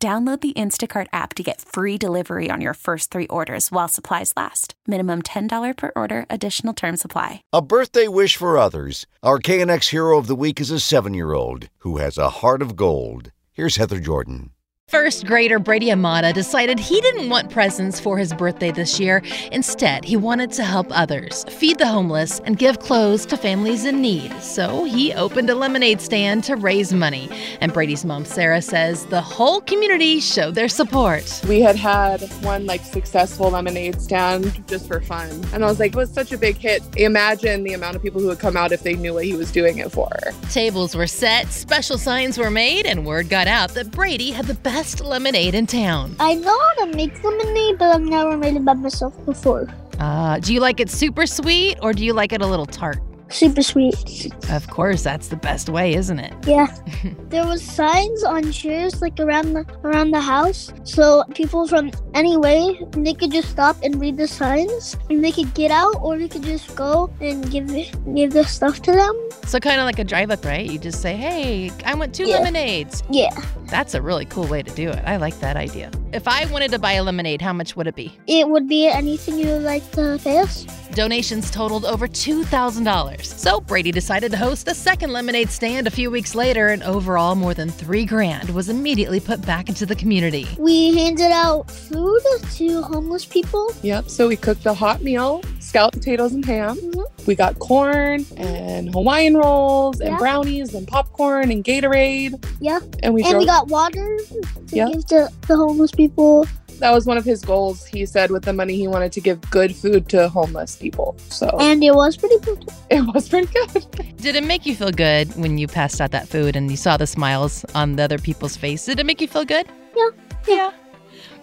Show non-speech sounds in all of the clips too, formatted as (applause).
Download the Instacart app to get free delivery on your first three orders while supplies last. Minimum $10 per order, additional term supply. A birthday wish for others. Our KNX hero of the week is a seven year old who has a heart of gold. Here's Heather Jordan. First grader Brady Ahumada decided he didn't want presents for his birthday this year. Instead, he wanted to help others, feed the homeless, and give clothes to families in need. So he opened a lemonade stand to raise money. And Brady's mom, Sara, says the whole community showed their support. We had had one like successful lemonade stand just for fun. And I was like, it was such a big hit. Imagine the amount of people who would come out if they knew what he was doing it for. Tables were set, special signs were made, and word got out that Brady had the best best lemonade in town. I know how to make lemonade, but I've never made it by myself before. Uh, do you like it super sweet or do you like it a little tart? Super sweet. Of course, that's the best way, isn't it? Yeah. (laughs) there was signs on chairs like around the around the house, so people from any way they could just stop and read the signs, and they could get out, or they could just go and give give the stuff to them. So kind of like a drive-up, right? You just say, "Hey, I want two Yeah. lemonades." Yeah. That's a really cool way to do it. I like that idea. If I wanted to buy a lemonade, how much would it be? It would be anything you would like to pay us. Donations totaled over $2,000. So Brady decided to host a second lemonade stand a few weeks later, and overall, more than three grand was immediately put back into the community. We handed out food to homeless people. Yep. So we cooked a hot meal, scalloped potatoes and ham. Mm-hmm. We got corn and Hawaiian rolls and Yeah. brownies and popcorn and Gatorade. Yeah. And we and drove. we got water to Yep. give to the homeless people. That was one of his goals. He said with the money he wanted to give good food to homeless people. So And it was pretty good. (laughs) it was pretty good. Did it make you feel good when you passed out that food and you saw the smiles on the other people's faces? Did it make you feel good? Yeah. Yeah.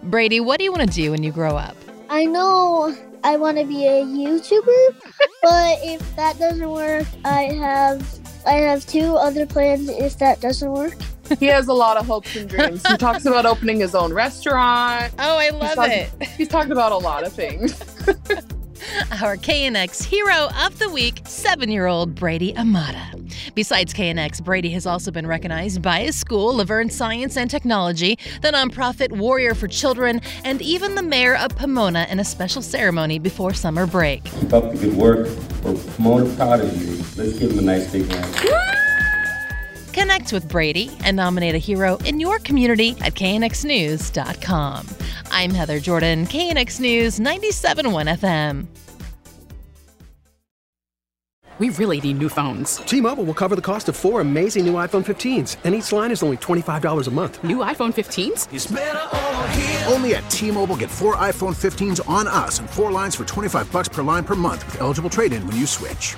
Brady, what do you want to do when you grow up? I know I want to be a YouTuber, (laughs) but if that doesn't work, I have I have two other plans if that doesn't work. He has a lot of hopes and dreams. He talks about opening his own restaurant. Oh, I He's love talking- it. He's talked about a lot of things. (laughs) Our KNX hero of the week, seven year old Brady Ahumada. Besides KNX, Brady has also been recognized by his school, La Verne Science and Technology, the nonprofit Warrior for Children, and even the mayor of Pomona in a special ceremony before summer break. Keep up the good work. We're Pomona proud of you. Let's give him a nice big hand. Connect with Brady and nominate a hero in your community at knxnews.com. I'm Heather Jordan, KNX News 97.1 FM. We really need new phones. T-Mobile will cover the cost of four amazing new iPhone 15s, and each line is only $25 a month. New iPhone 15s? Only at T-Mobile get four iPhone 15s on us and four lines for 25 bucks per line per month with eligible trade-in when you switch.